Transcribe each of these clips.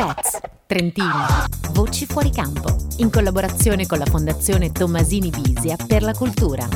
Expats, Trentini, Voci fuori campo, in collaborazione con la Fondazione Tommasini Bisia per la cultura.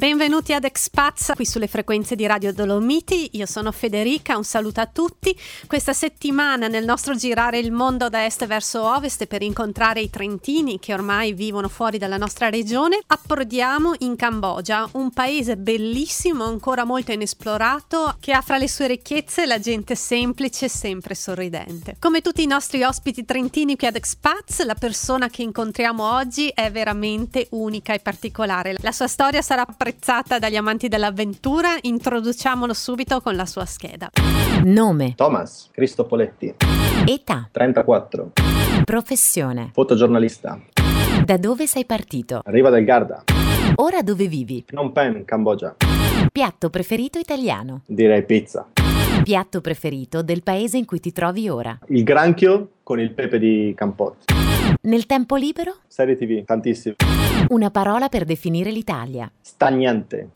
Benvenuti ad Expats qui sulle frequenze di Radio Dolomiti. Io sono Federica, un saluto a tutti. Questa settimana nel nostro girare il mondo da est verso ovest per incontrare i trentini che ormai vivono fuori dalla nostra regione, approdiamo in Cambogia, un paese bellissimo, ancora molto inesplorato, che ha fra le sue ricchezze la gente semplice e sempre sorridente. Come tutti i nostri ospiti trentini qui ad Expats, la persona che incontriamo oggi è veramente unica e particolare. La sua storia sarà presentata apprezzata dagli amanti dell'avventura, introduciamolo subito con la sua scheda. Nome. Thomas Cristopoletti. Età. 34. Professione. Fotogiornalista. Da dove sei partito? Riva del Garda. Ora dove vivi? Phnom Penh, Cambogia. Piatto preferito italiano? Direi pizza. Piatto preferito del paese in cui ti trovi ora? Il granchio con il pepe di Campot. Nel tempo libero? Serie TV, tantissime. Una parola per definire l'Italia. Stagnante.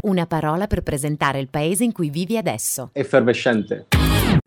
Una parola per presentare il paese in cui vivi adesso. Effervescente.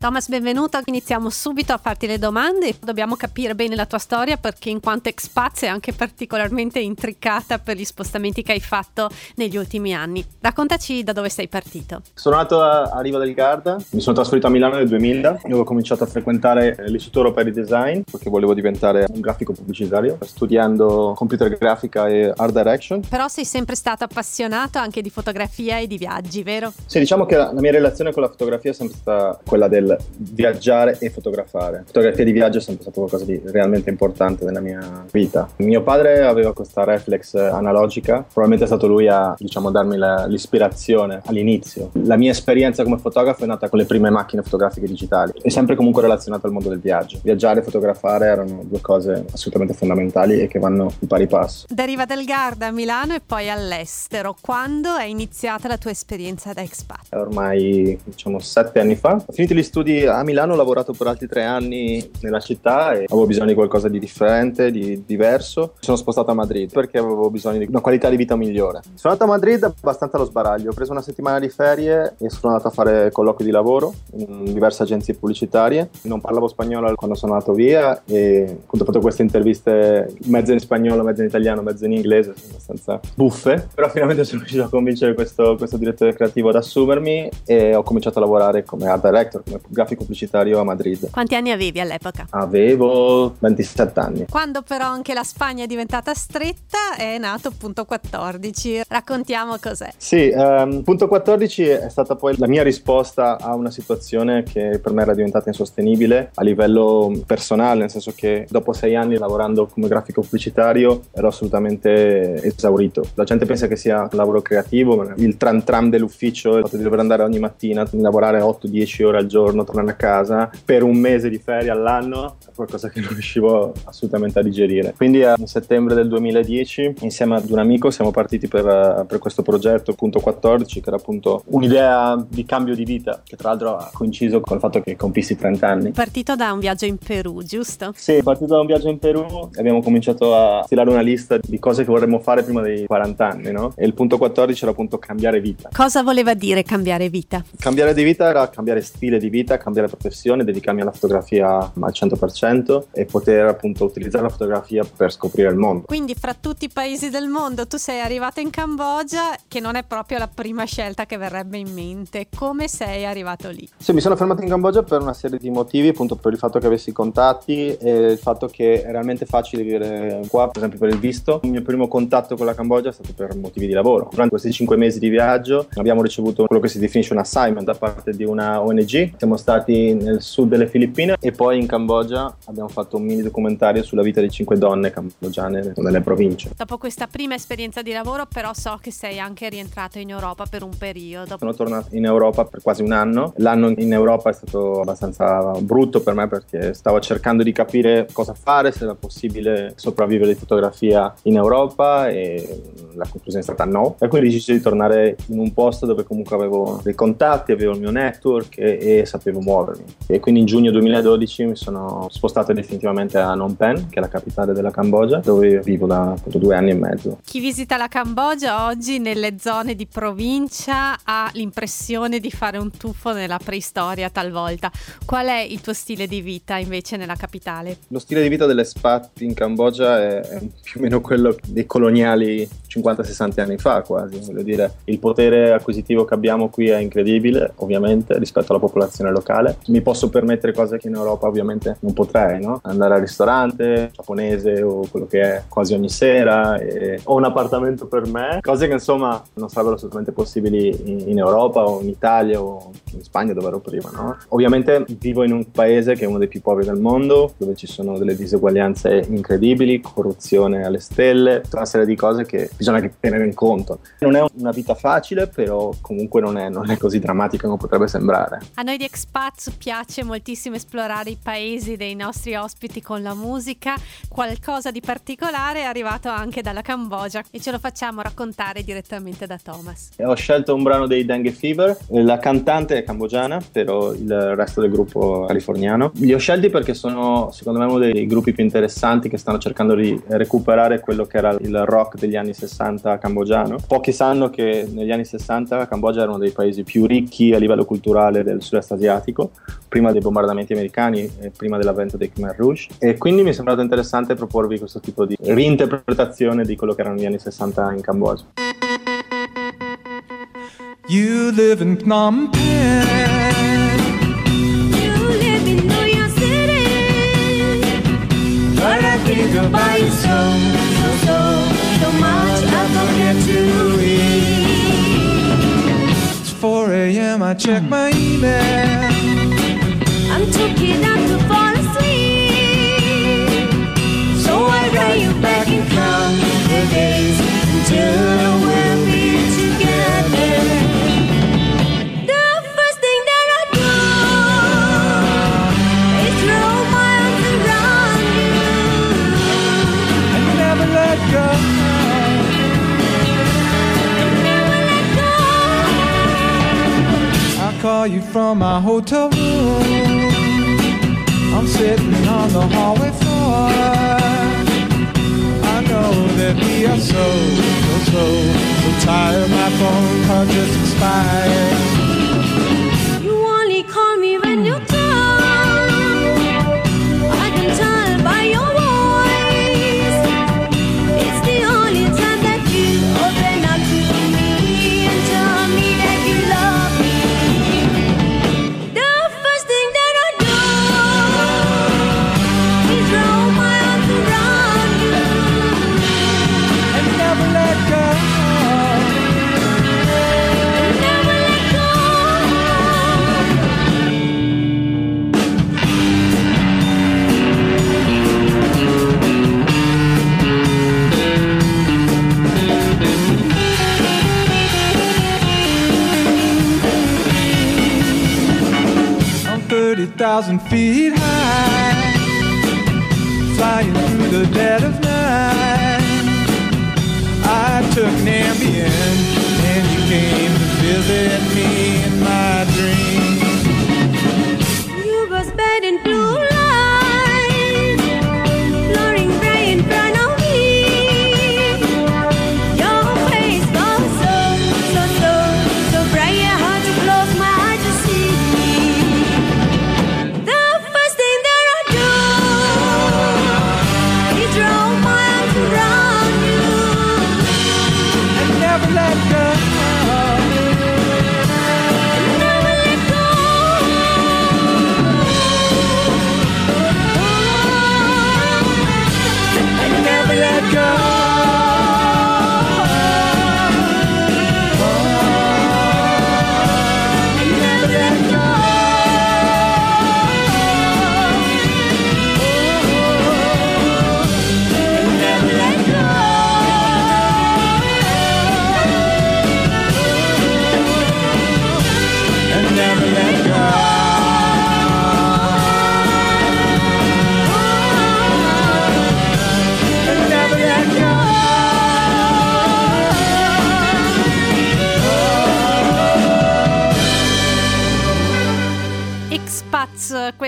Thomas, benvenuto. Iniziamo subito a farti le domande. Dobbiamo capire bene la tua storia perché in quanto expat è anche particolarmente intricata per gli spostamenti che hai fatto negli ultimi anni. Raccontaci da dove sei partito. Sono nato a, Riva del Garda, mi sono trasferito a Milano nel 2000 dove ho cominciato a frequentare l'Istituto Europeo di Design perché volevo diventare un grafico pubblicitario studiando computer grafica e art direction. Però sei sempre stato appassionato anche di fotografia e di viaggi, vero? Sì, diciamo che la mia relazione con la fotografia è sempre stata quella del viaggiare e fotografare. Fotografia di viaggio è sempre stato qualcosa di realmente importante nella mia vita. Mio padre aveva questa reflex analogica, probabilmente è stato lui a diciamo, darmi la, l'ispirazione all'inizio. La mia esperienza come fotografo è nata con le prime macchine fotografiche digitali e sempre comunque relazionata al mondo del viaggio. Viaggiare e fotografare erano due cose assolutamente fondamentali e che vanno di pari passo. Da Riva del Garda a Milano e poi all'estero. Quando è iniziata la tua esperienza da expat? Ormai diciamo sette anni fa. Ho finito gli studi a Milano, ho lavorato per altri tre anni nella città e avevo bisogno di qualcosa di differente, di diverso. Sono spostato a Madrid perché avevo bisogno di una qualità di vita migliore. Sono andato a Madrid abbastanza allo sbaraglio, ho preso una settimana di ferie e sono andato a fare colloqui di lavoro in diverse agenzie pubblicitarie. Non parlavo spagnolo quando sono andato via e ho fatto queste interviste mezzo in spagnolo, mezzo in italiano, mezzo in inglese, abbastanza buffe, però finalmente sono riuscito a convincere questo, questo direttore creativo ad assumermi e ho cominciato a lavorare come art director, come grafico pubblicitario a Madrid. Quanti anni avevi all'epoca? Avevo 27 anni. Quando però anche la Spagna è diventata stretta è nato Punto 14. Raccontiamo cos'è. Sì, um, Punto 14 è stata poi la mia risposta a una situazione che per me era diventata insostenibile a livello personale, nel senso che dopo sei anni lavorando come grafico pubblicitario ero assolutamente esaurito. La gente pensa che sia un lavoro creativo, ma il tram tram dell'ufficio, il fatto di dover andare ogni mattina, lavorare 8-10 ore al giorno, tornare a casa per un mese di ferie all'anno è qualcosa che non riuscivo assolutamente a digerire. Quindi a settembre del 2010 insieme ad un amico siamo partiti per, per questo progetto Punto 14 che era appunto un'idea di cambio di vita che tra l'altro ha coinciso con il fatto che compissi 30 anni. Partito da un viaggio in Perù, giusto? Sì, partito da un viaggio in Perù abbiamo cominciato a stilare una lista di cose che vorremmo fare prima dei 40 anni, no? E il punto 14 era appunto cambiare vita. Cosa voleva dire cambiare vita? Cambiare di vita era cambiare stile di vita, cambiare professione, dedicarmi alla fotografia al 100% e poter appunto utilizzare la fotografia per scoprire il mondo. Quindi fra tutti i paesi del mondo tu sei arrivato in Cambogia, che non è proprio la prima scelta che verrebbe in mente. Come sei arrivato lì? Sì, mi sono fermato in Cambogia per una serie di motivi, appunto per il fatto che avessi contatti e il fatto che è realmente facile vivere qua, per esempio per il visto. Il mio primo contatto con la Cambogia è stato per motivi di lavoro. Durante questi cinque mesi di viaggio abbiamo ricevuto quello che si definisce un assignment da parte di una ONG. Siamo stati nel sud delle Filippine e poi in Cambogia abbiamo fatto un mini documentario sulla vita di cinque donne cambogiane nelle province. Dopo questa prima esperienza di lavoro però so che sei anche rientrato in Europa per un periodo. Sono tornato in Europa per quasi un anno. L'anno in Europa è stato abbastanza brutto per me perché stavo cercando di capire cosa fare, se era possibile sopravvivere di fotografia in Europa e la conclusione è stata no. E quindi ho deciso di tornare in un posto dove comunque avevo dei contatti, avevo il mio network e, e sapevo muovermi. E quindi in giugno 2012 mi sono spostato definitivamente a Phnom Penh, che è la capitale della Cambogia, dove vivo da appunto, due anni e mezzo. Chi visita la Cambogia oggi nelle zone di provincia ha l'impressione di fare un tuffo nella preistoria talvolta. Qual è il tuo stile di vita invece nella capitale? Lo stile di vita delle spat in Cambogia è, è più o meno quello dei coloniali 50-60 anni fa quasi, voglio dire, il potere acquisitivo che abbiamo qui è incredibile, ovviamente, rispetto alla popolazione locale. Mi posso permettere cose che in Europa ovviamente non potrei, no? Andare al ristorante giapponese o quello che è quasi ogni sera, e... ho un appartamento per me, cose che insomma non sarebbero assolutamente possibili in, Europa o in Italia o in Spagna dove ero prima, no? Ovviamente vivo in un paese che è uno dei più poveri del mondo, dove ci sono delle diseguaglianze incredibili, corruzione alle stelle, tutta una serie di cose che bisogna tenere in conto. Non è una vita facile, però comunque non è, non è così drammatica come potrebbe sembrare. A noi di Expats piace moltissimo esplorare i paesi dei nostri ospiti con la musica. Qualcosa di particolare è arrivato anche dalla Cambogia e ce lo facciamo raccontare direttamente da Thomas. Ho scelto un brano dei Dengue Fever, la cantante è cambogiana, però il resto del gruppo è californiano. Li ho scelti perché sono secondo me uno dei gruppi più interessanti che stanno cercando di recuperare quello che era il rock degli anni 60 cambogiano. Pochi sanno che negli anni 60 la Cambogia era uno dei paesi più ricchi a livello culturale del sud-est asiatico, prima dei bombardamenti americani e prima dell'avvento dei Khmer Rouge. E quindi mi è sembrato interessante proporvi questo tipo di reinterpretazione di quello che erano gli anni 60 in Cambogia. You live in Phnom Penh. You live in New York City. But I think about you so, so, so, a.m. I check my email. I'm too my hotel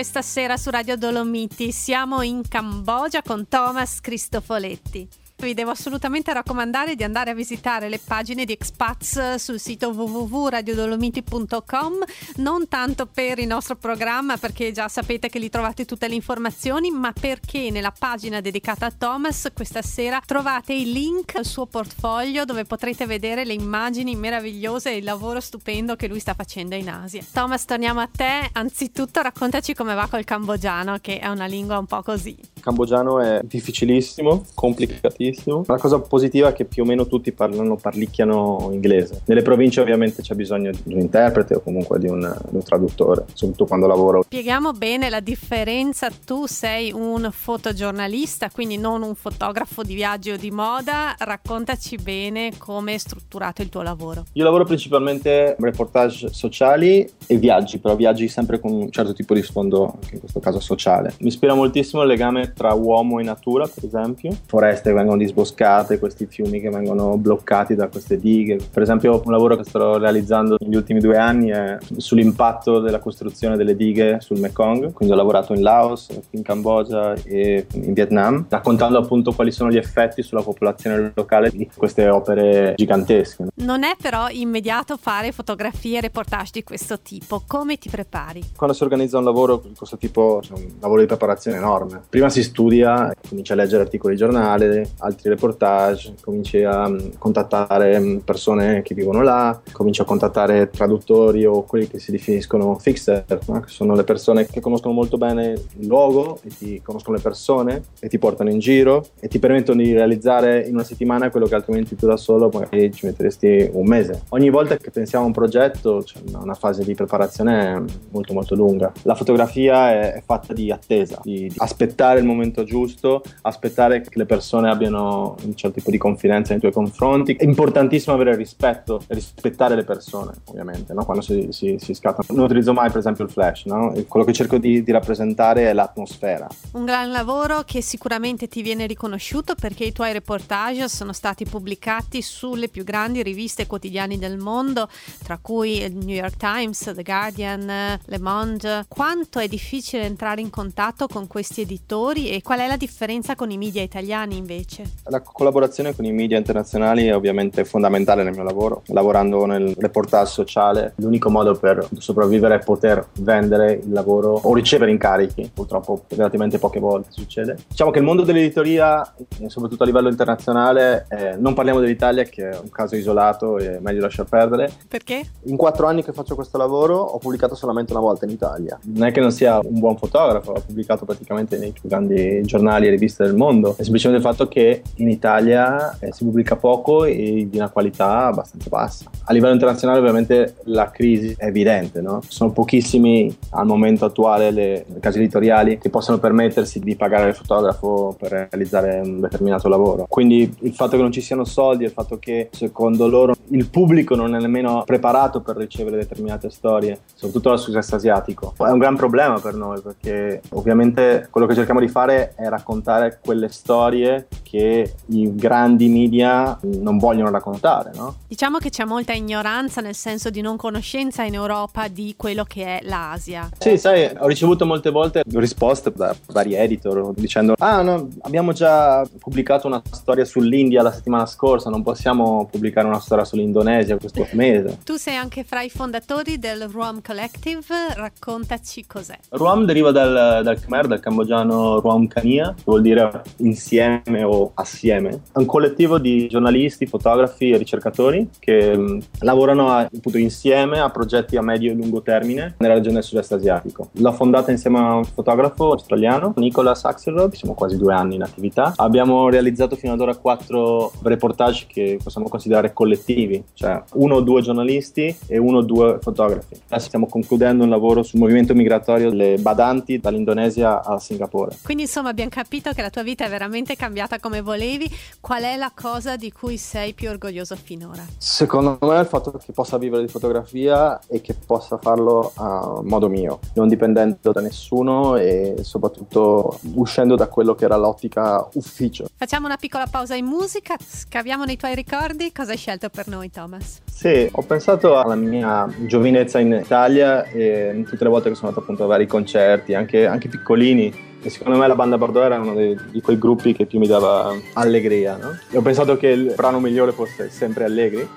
questa sera su Radio Dolomiti. Siamo in Cambogia con Thomas Cristofoletti vi devo assolutamente raccomandare di andare a visitare le pagine di Expats sul sito www.radiodolomiti.com, non tanto per il nostro programma, perché già sapete che lì trovate tutte le informazioni, ma perché nella pagina dedicata a Thomas questa sera trovate il link al suo portfolio dove potrete vedere le immagini meravigliose e il lavoro stupendo che lui sta facendo in Asia. Thomas, torniamo a te. Anzitutto raccontaci come va col cambogiano, che è una lingua un po' così. Il cambogiano è difficilissimo, complicatissimo benissimo. La cosa positiva è che più o meno tutti parlano, parlicchiano inglese. Nelle province ovviamente c'è bisogno di un interprete o comunque di un, di un traduttore, soprattutto quando lavoro. Spieghiamo bene la differenza. Tu sei un fotogiornalista, quindi non un fotografo di viaggi o di moda. Raccontaci bene come è strutturato il tuo lavoro. Io lavoro principalmente reportage sociali e viaggi, però viaggi sempre con un certo tipo di sfondo, anche in questo caso sociale. Mi ispira moltissimo il legame tra uomo e natura, per esempio. Foreste che vengono disboscate, questi fiumi che vengono bloccati da queste dighe. Per esempio un lavoro che sto realizzando negli ultimi due anni è sull'impatto della costruzione delle dighe sul Mekong, quindi ho lavorato in Laos, in Cambogia e in Vietnam, raccontando appunto quali sono gli effetti sulla popolazione locale di queste opere gigantesche. Non è però immediato fare fotografie e reportage di questo tipo, come ti prepari? Quando si organizza un lavoro di questo tipo c'è un lavoro di preparazione enorme. Prima si studia, comincia a leggere articoli di giornale, altri reportage, cominci a mm, contattare mm, persone che vivono là, cominci a contattare traduttori o quelli che si definiscono fixer, no? che sono le persone che conoscono molto bene il luogo e ti conoscono le persone e ti portano in giro e ti permettono di realizzare in una settimana quello che altrimenti tu da solo magari ci metteresti un mese. Ogni volta che pensiamo a un progetto c'è una fase di preparazione molto molto lunga. La fotografia è fatta di attesa, di, di aspettare il momento giusto, aspettare che le persone abbiano un certo tipo di confidenza nei tuoi confronti. È importantissimo avere rispetto rispettare le persone, ovviamente, no? quando si, si, si scatta. Non utilizzo mai, per esempio, il flash, no? quello che cerco di, di rappresentare è l'atmosfera. Un gran lavoro che sicuramente ti viene riconosciuto perché i tuoi reportage sono stati pubblicati sulle più grandi riviste quotidiane del mondo, tra cui il New York Times, The Guardian, Le Monde. Quanto è difficile entrare in contatto con questi editori e qual è la differenza con i media italiani invece? La collaborazione con i media internazionali è ovviamente fondamentale nel mio lavoro. Lavorando nel reportage sociale, l'unico modo per sopravvivere è poter vendere il lavoro o ricevere incarichi. Purtroppo relativamente poche volte succede. Diciamo che il mondo dell'editoria, soprattutto a livello internazionale, eh, non parliamo dell'Italia che è un caso isolato e meglio lasciar perdere. Perché? In quattro anni che faccio questo lavoro ho pubblicato solamente una volta in Italia. Non è che non sia un buon fotografo, ho pubblicato praticamente nei più grandi giornali e riviste del mondo. È semplicemente il fatto che in Italia eh, si pubblica poco e di una qualità abbastanza bassa. A livello internazionale ovviamente la crisi è evidente, no? sono pochissimi al momento attuale le, le case editoriali che possono permettersi di pagare il fotografo per realizzare un determinato lavoro. Quindi il fatto che non ci siano soldi, il fatto che secondo loro il pubblico non è nemmeno preparato per ricevere determinate storie, soprattutto dal sud-est asiatico, è un gran problema per noi perché ovviamente quello che cerchiamo di fare è raccontare quelle storie che i grandi media non vogliono raccontare. No? Diciamo che c'è molta ignoranza, nel senso di non conoscenza in Europa di quello che è l'Asia. Sì, sai, ho ricevuto molte volte risposte da vari editor dicendo ah no, abbiamo già pubblicato una storia sull'India la settimana scorsa, non possiamo pubblicare una storia sull'Indonesia questo mese. Tu sei anche fra i fondatori del Ruam Collective, raccontaci cos'è. Ruam deriva dal, dal Khmer, dal cambogiano Ruam Kania, che vuol dire insieme o assieme. È un collettivo di giornalisti, fotografi e ricercatori che mh, mm, lavorano a, appunto insieme a progetti a medio e lungo termine nella regione del sud-est asiatico. L'ho fondata insieme a un fotografo australiano, Nicholas Axelrod, siamo quasi due anni in attività. Abbiamo realizzato fino ad ora quattro reportage che possiamo considerare collettivi, cioè uno o due giornalisti e uno o due fotografi. Adesso stiamo concludendo un lavoro sul movimento migratorio delle badanti dall'Indonesia a Singapore. Quindi insomma abbiamo capito che la tua vita è veramente cambiata come volevi. Qual è la cosa di cui sei più orgoglioso finora? Secondo me il fatto che possa vivere di fotografia e che possa farlo a modo mio, non dipendendo da nessuno e soprattutto uscendo da quello che era l'ottica ufficio. Facciamo una piccola pausa in musica, scaviamo nei tuoi ricordi. Cosa hai scelto per noi, Thomas? Sì, ho pensato alla mia giovinezza in Italia e tutte le volte che sono andato appunto a vari concerti, anche, anche piccolini, e secondo me la banda Bordeaux era uno dei, di quei gruppi che più mi dava allegria, no? E ho pensato che il brano migliore fosse sempre Allegri.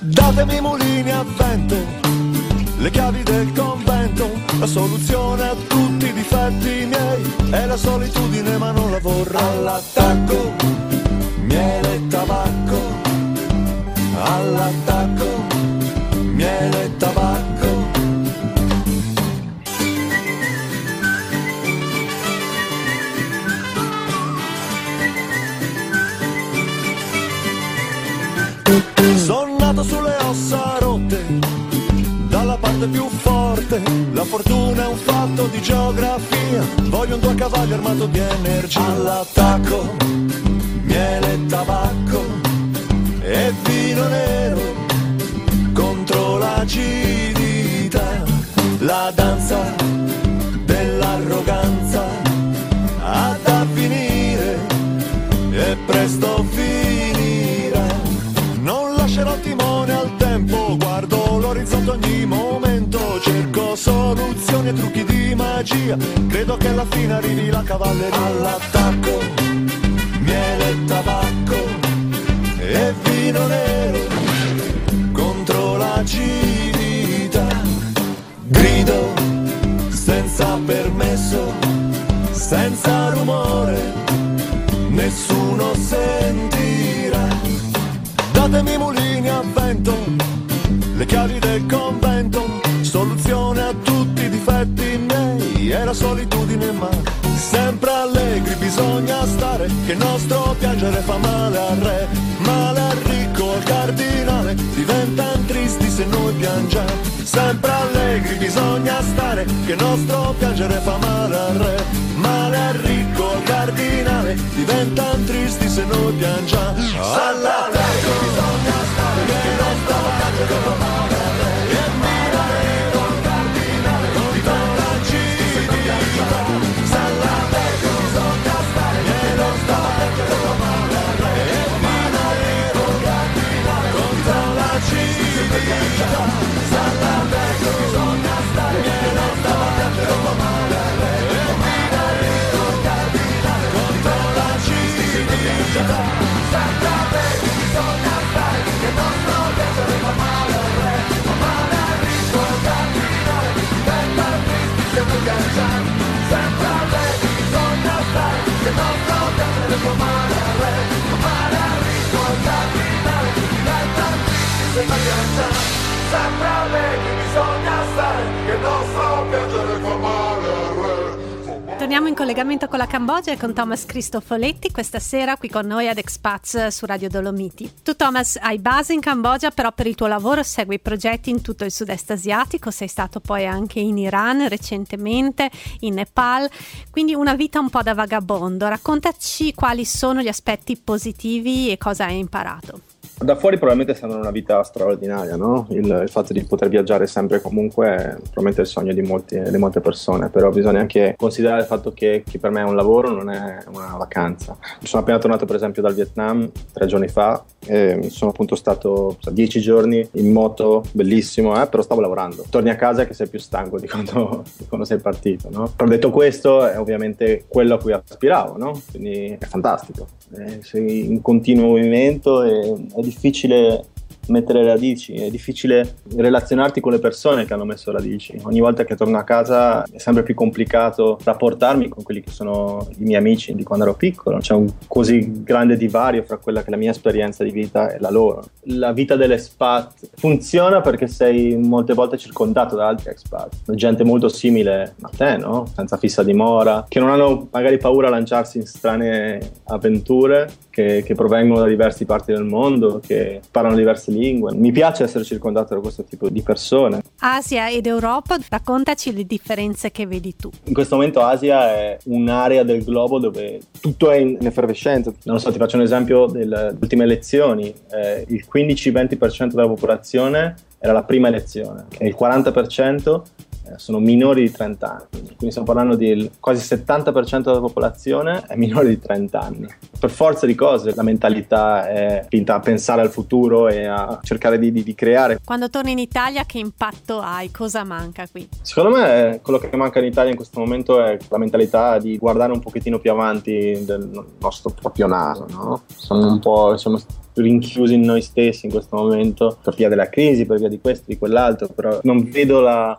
Datemi mulini a vento, le chiavi del convento, la soluzione a tutti i difetti miei è la solitudine ma non la vorrei. All'attacco, miele e tabacco, all'attacco, miele e tabacco. Sono nato sulle ossa parte più forte. La fortuna è un fatto di geografia. Voglio un tuo cavallo armato di energia. All'attacco, miele tabacco e vino nero contro l'acidità. La danza dell'arroganza ha da finire e presto finirà. Soluzioni e trucchi di magia, credo che alla fine arrivi la cavalleria. All'attacco, miele e tabacco e vino nero contro l'acidità, grido senza permesso, senza rumore, nessuno sentirà. Datemi mulini a vento, le chiavi del convento, solitudine ma sempre allegri bisogna stare, che il nostro piangere fa male al re, male al ricco, al cardinale, diventano tristi se noi piangiamo, sempre allegri bisogna stare, che il nostro piangere fa male al re, male al ricco, al cardinale, diventano tristi se noi piangiamo, all'allegro bisogna stare, che il nostro piangere fa male al re, l'acidità, all'allegro con la Cambogia e con Thomas Cristofoletti questa sera qui con noi ad Expats su Radio Dolomiti. Tu Thomas hai base in Cambogia però per il tuo lavoro segui progetti in tutto il sud-est asiatico, sei stato poi anche in Iran recentemente, in Nepal, quindi una vita un po' da vagabondo. Raccontaci quali sono gli aspetti positivi e cosa hai imparato. Da fuori probabilmente sembra una vita straordinaria, no? il, il fatto di poter viaggiare sempre e comunque è probabilmente il sogno di, molti, di molte persone, però bisogna anche considerare il fatto che, che per me è un lavoro, non è una vacanza. Sono appena tornato per esempio dal Vietnam tre giorni fa e sono appunto stato so, dieci giorni in moto, bellissimo, eh? però stavo lavorando. Torni a casa che sei più stanco di quando, di quando sei partito. No? Però detto questo è ovviamente quello a cui aspiravo, no? quindi è fantastico. Eh, sei in continuo movimento e difficile mettere radici, è difficile relazionarti con le persone che hanno messo radici. Ogni volta che torno a casa è sempre più complicato rapportarmi con quelli che sono i miei amici di quando ero piccolo. C'è un così grande divario fra quella che è la mia esperienza di vita e la loro. La vita dell'expat funziona perché sei molte volte circondato da altri expat, gente molto simile a te, no? Senza fissa dimora, che non hanno magari paura a lanciarsi in strane avventure, che, che provengono da diverse parti del mondo, che parlano diverse lingue. Mi piace essere circondato da questo tipo di persone. Asia ed Europa, raccontaci le differenze che vedi tu. In questo momento Asia è un'area del globo dove tutto è in effervescenza. Non so, ti faccio un esempio delle ultime elezioni. Eh, il 15-20% della popolazione era la prima elezione e il 40% eh, sono minori di 30 anni, quindi stiamo parlando di quasi il 70% della popolazione è minore di 30 anni. Per forza di cose la mentalità è finta a pensare al futuro e a cercare di, di, di creare. Quando torni in Italia che impatto hai? Cosa manca qui? Secondo me quello che manca in Italia in questo momento è la mentalità di guardare un pochettino più avanti del nostro proprio naso, no? Sono un po', siamo rinchiusi in noi stessi in questo momento per via della crisi, per via di questo, di quell'altro, però non vedo la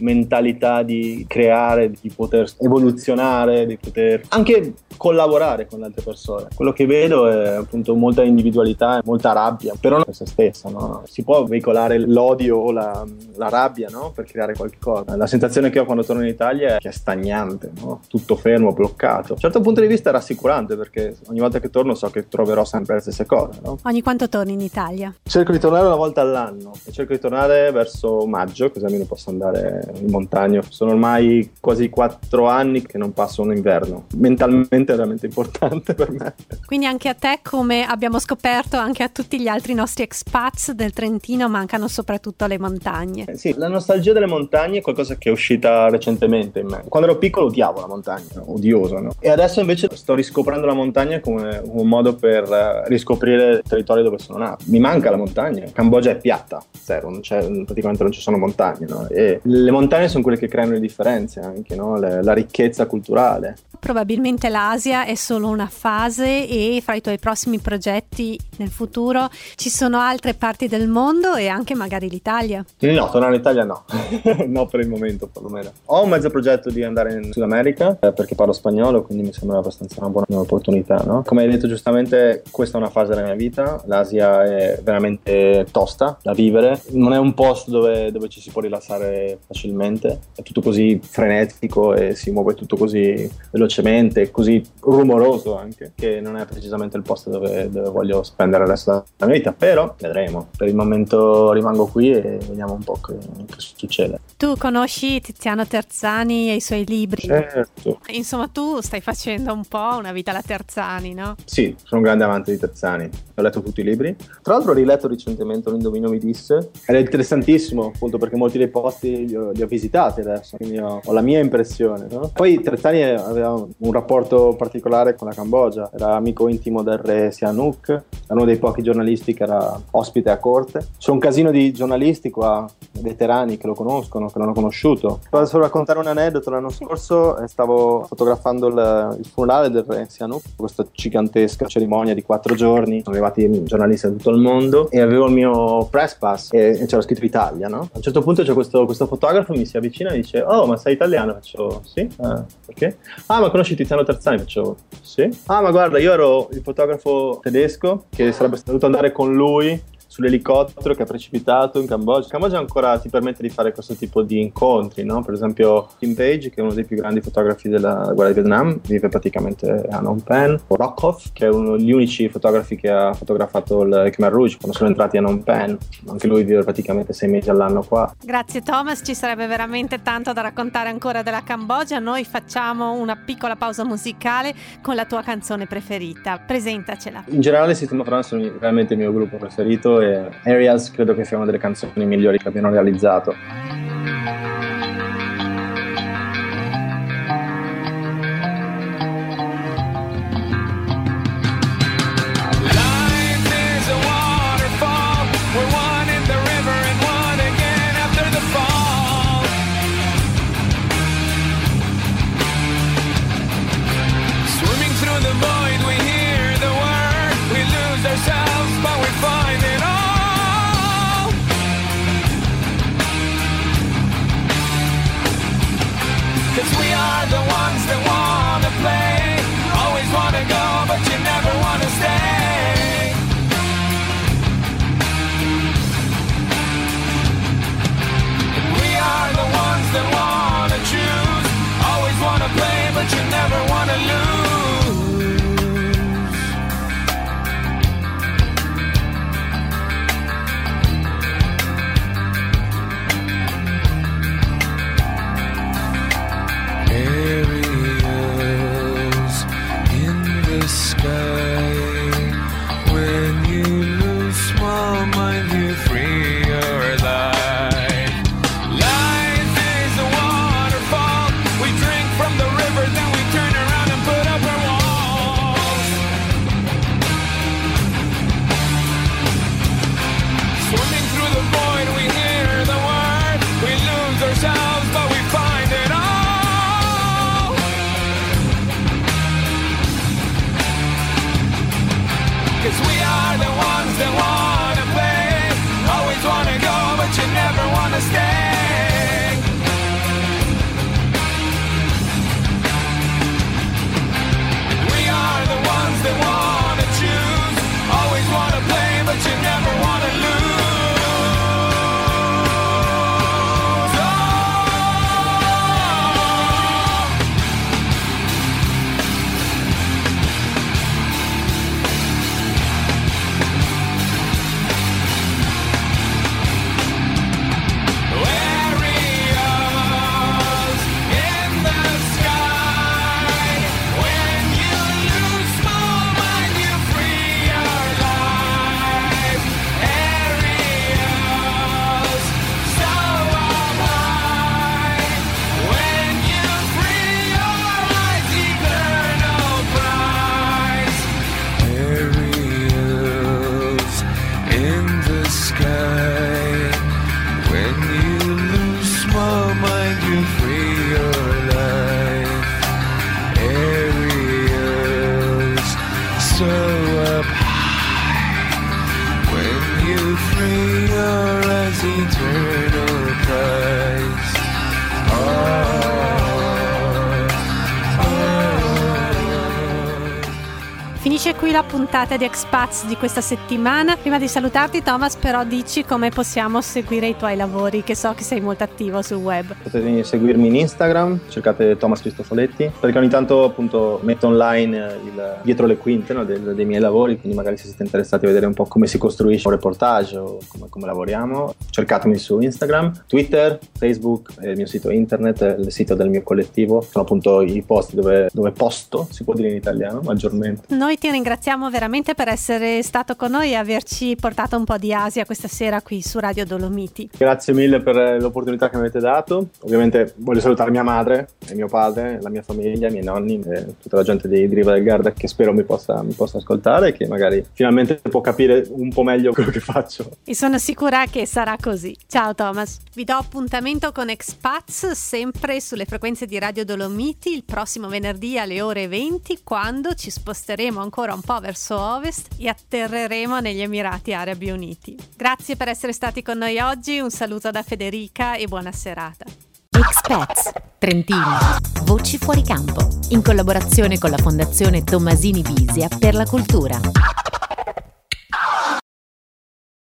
mentalità di creare, di poter evoluzionare, di poter anche collaborare con altre persone. Quello che vedo è appunto molta individualità e molta rabbia, però non per se stessa, no? Si può veicolare l'odio o la, la rabbia, no? Per creare qualcosa. La sensazione che ho quando torno in Italia è che è stagnante, no? Tutto fermo, bloccato. Da un certo punto di vista è rassicurante perché ogni volta che torno so che troverò sempre le stesse cose, no? Ogni quanto torni in Italia? Cerco di tornare una volta all'anno e cerco di tornare verso maggio, così almeno posso andare in montagna. Sono ormai quasi quattro anni che non passo un inverno. Mentalmente è veramente importante per me. Quindi anche a te, come abbiamo scoperto, anche a tutti gli altri nostri expats del Trentino mancano soprattutto le montagne. Eh sì, la nostalgia delle montagne è qualcosa che è uscita recentemente in me. Quando ero piccolo odiavo la montagna, odioso, no? E adesso invece sto riscoprendo la montagna come un modo per eh, riscoprire il territorio dove sono nato. Mi manca la montagna. Cambogia è piatta, zero, non praticamente non ci sono montagne, no? E le montagne sono quelle che creano le differenze anche, no? le, la ricchezza culturale. Probabilmente l'Asia è solo una fase e fra i tuoi prossimi progetti nel futuro ci sono altre parti del mondo e anche magari l'Italia. No, tornare in Italia no, no per il momento perlomeno. Ho un mezzo progetto di andare in Sud America eh, perché parlo spagnolo, quindi mi sembra abbastanza una buona opportunità. No? Come hai detto giustamente, questa è una fase della mia vita, l'Asia è veramente tosta da vivere, non è un posto dove, dove ci si può rilassare facilmente, è tutto così frenetico e si muove tutto così velocemente, così rumoroso anche, che non è precisamente il posto dove, dove voglio spendere il resto della mia vita, però vedremo. Per il momento rimango qui e vediamo un po' che, che succede. Tu conosci Tiziano Terzani e i suoi libri? Certo. Insomma, tu stai facendo un po' una vita alla Terzani, no? Sì, sono un grande amante di Terzani. Ho letto tutti i libri. Tra l'altro ho riletto recentemente Un indovino mi disse. Ed è interessantissimo, appunto, perché molti dei posti li ho, li ho visitati adesso, quindi ho, ho, la mia impressione. No? Poi Terzani aveva un rapporto particolare con la Cambogia, era amico intimo del re Sihanouk, era uno dei pochi giornalisti che era ospite a corte. C'è un casino di giornalisti qua, veterani che lo conoscono, che l'hanno conosciuto. Posso raccontare un aneddoto? L'anno scorso eh, stavo fotografando il, il funerale del re Sihanouk, questa gigantesca cerimonia di quattro giorni. Sono arrivati giornalisti da tutto il mondo e avevo il mio press pass e, e c'era scritto Italia, no? A un certo punto c'è questo, questo fotografo, mi si avvicina e dice oh ma sei italiano? Faccio sì, ah, perché? Ah ma conosci Tiziano Terzani? Faccio sì. Ah ma guarda io ero il fotografo tedesco che sarebbe dovuto andare con lui sull'elicottero che è precipitato in Cambogia. Cambogia ancora ti permette di fare questo tipo di incontri, no? Per esempio Kim Page, che è uno dei più grandi fotografi della guerra di Vietnam, vive praticamente a Phnom Penh. O Rockhoff, che è uno degli unici fotografi che ha fotografato il Khmer Rouge quando sono entrati a Phnom Penh. Anche lui vive praticamente sei mesi all'anno qua. Grazie Thomas, ci sarebbe veramente tanto da raccontare ancora della Cambogia. Noi facciamo una piccola pausa musicale con la tua canzone preferita. Presentacela. In generale System of Run sono veramente il mio gruppo preferito e Aerials credo che sia una delle canzoni migliori che abbiano realizzato. Puntata di Expats di questa settimana. Prima di salutarti, Thomas, però dici come possiamo seguire i tuoi lavori, che so che sei molto attivo sul web. Potete seguirmi in Instagram, cercate Thomas Cristofoletti, perché ogni tanto appunto metto online il, dietro le quinte no, dei, dei, miei lavori, quindi magari se siete interessati a vedere un po' come si costruisce un reportage o come, come lavoriamo, cercatemi su Instagram, Twitter, Facebook, il mio sito internet, il sito del mio collettivo, sono appunto i posti dove, dove posto, si può dire in italiano maggiormente. Noi noi ti ringraziamo veramente per essere stato con noi e averci portato un po' di Asia questa sera qui su Radio Dolomiti. Grazie mille per l'opportunità che mi avete dato. Ovviamente voglio salutare mia madre e mio padre, la mia famiglia, i miei nonni e tutta la gente di, Riva del Garda che spero mi possa, mi possa ascoltare e che magari finalmente può capire un po' meglio quello che faccio. E sono sicura che sarà così. Ciao Thomas. Vi do appuntamento con Expats sempre sulle frequenze di Radio Dolomiti il prossimo venerdì alle ore 20 quando ci sposteremo ancora un po' verso ovest e atterreremo negli Emirati Arabi Uniti. Grazie per essere stati con noi oggi, un saluto da Federica e buona serata. Expats, Trentino, Voci fuori campo, in collaborazione con la Fondazione Tommasini Bisia per la cultura.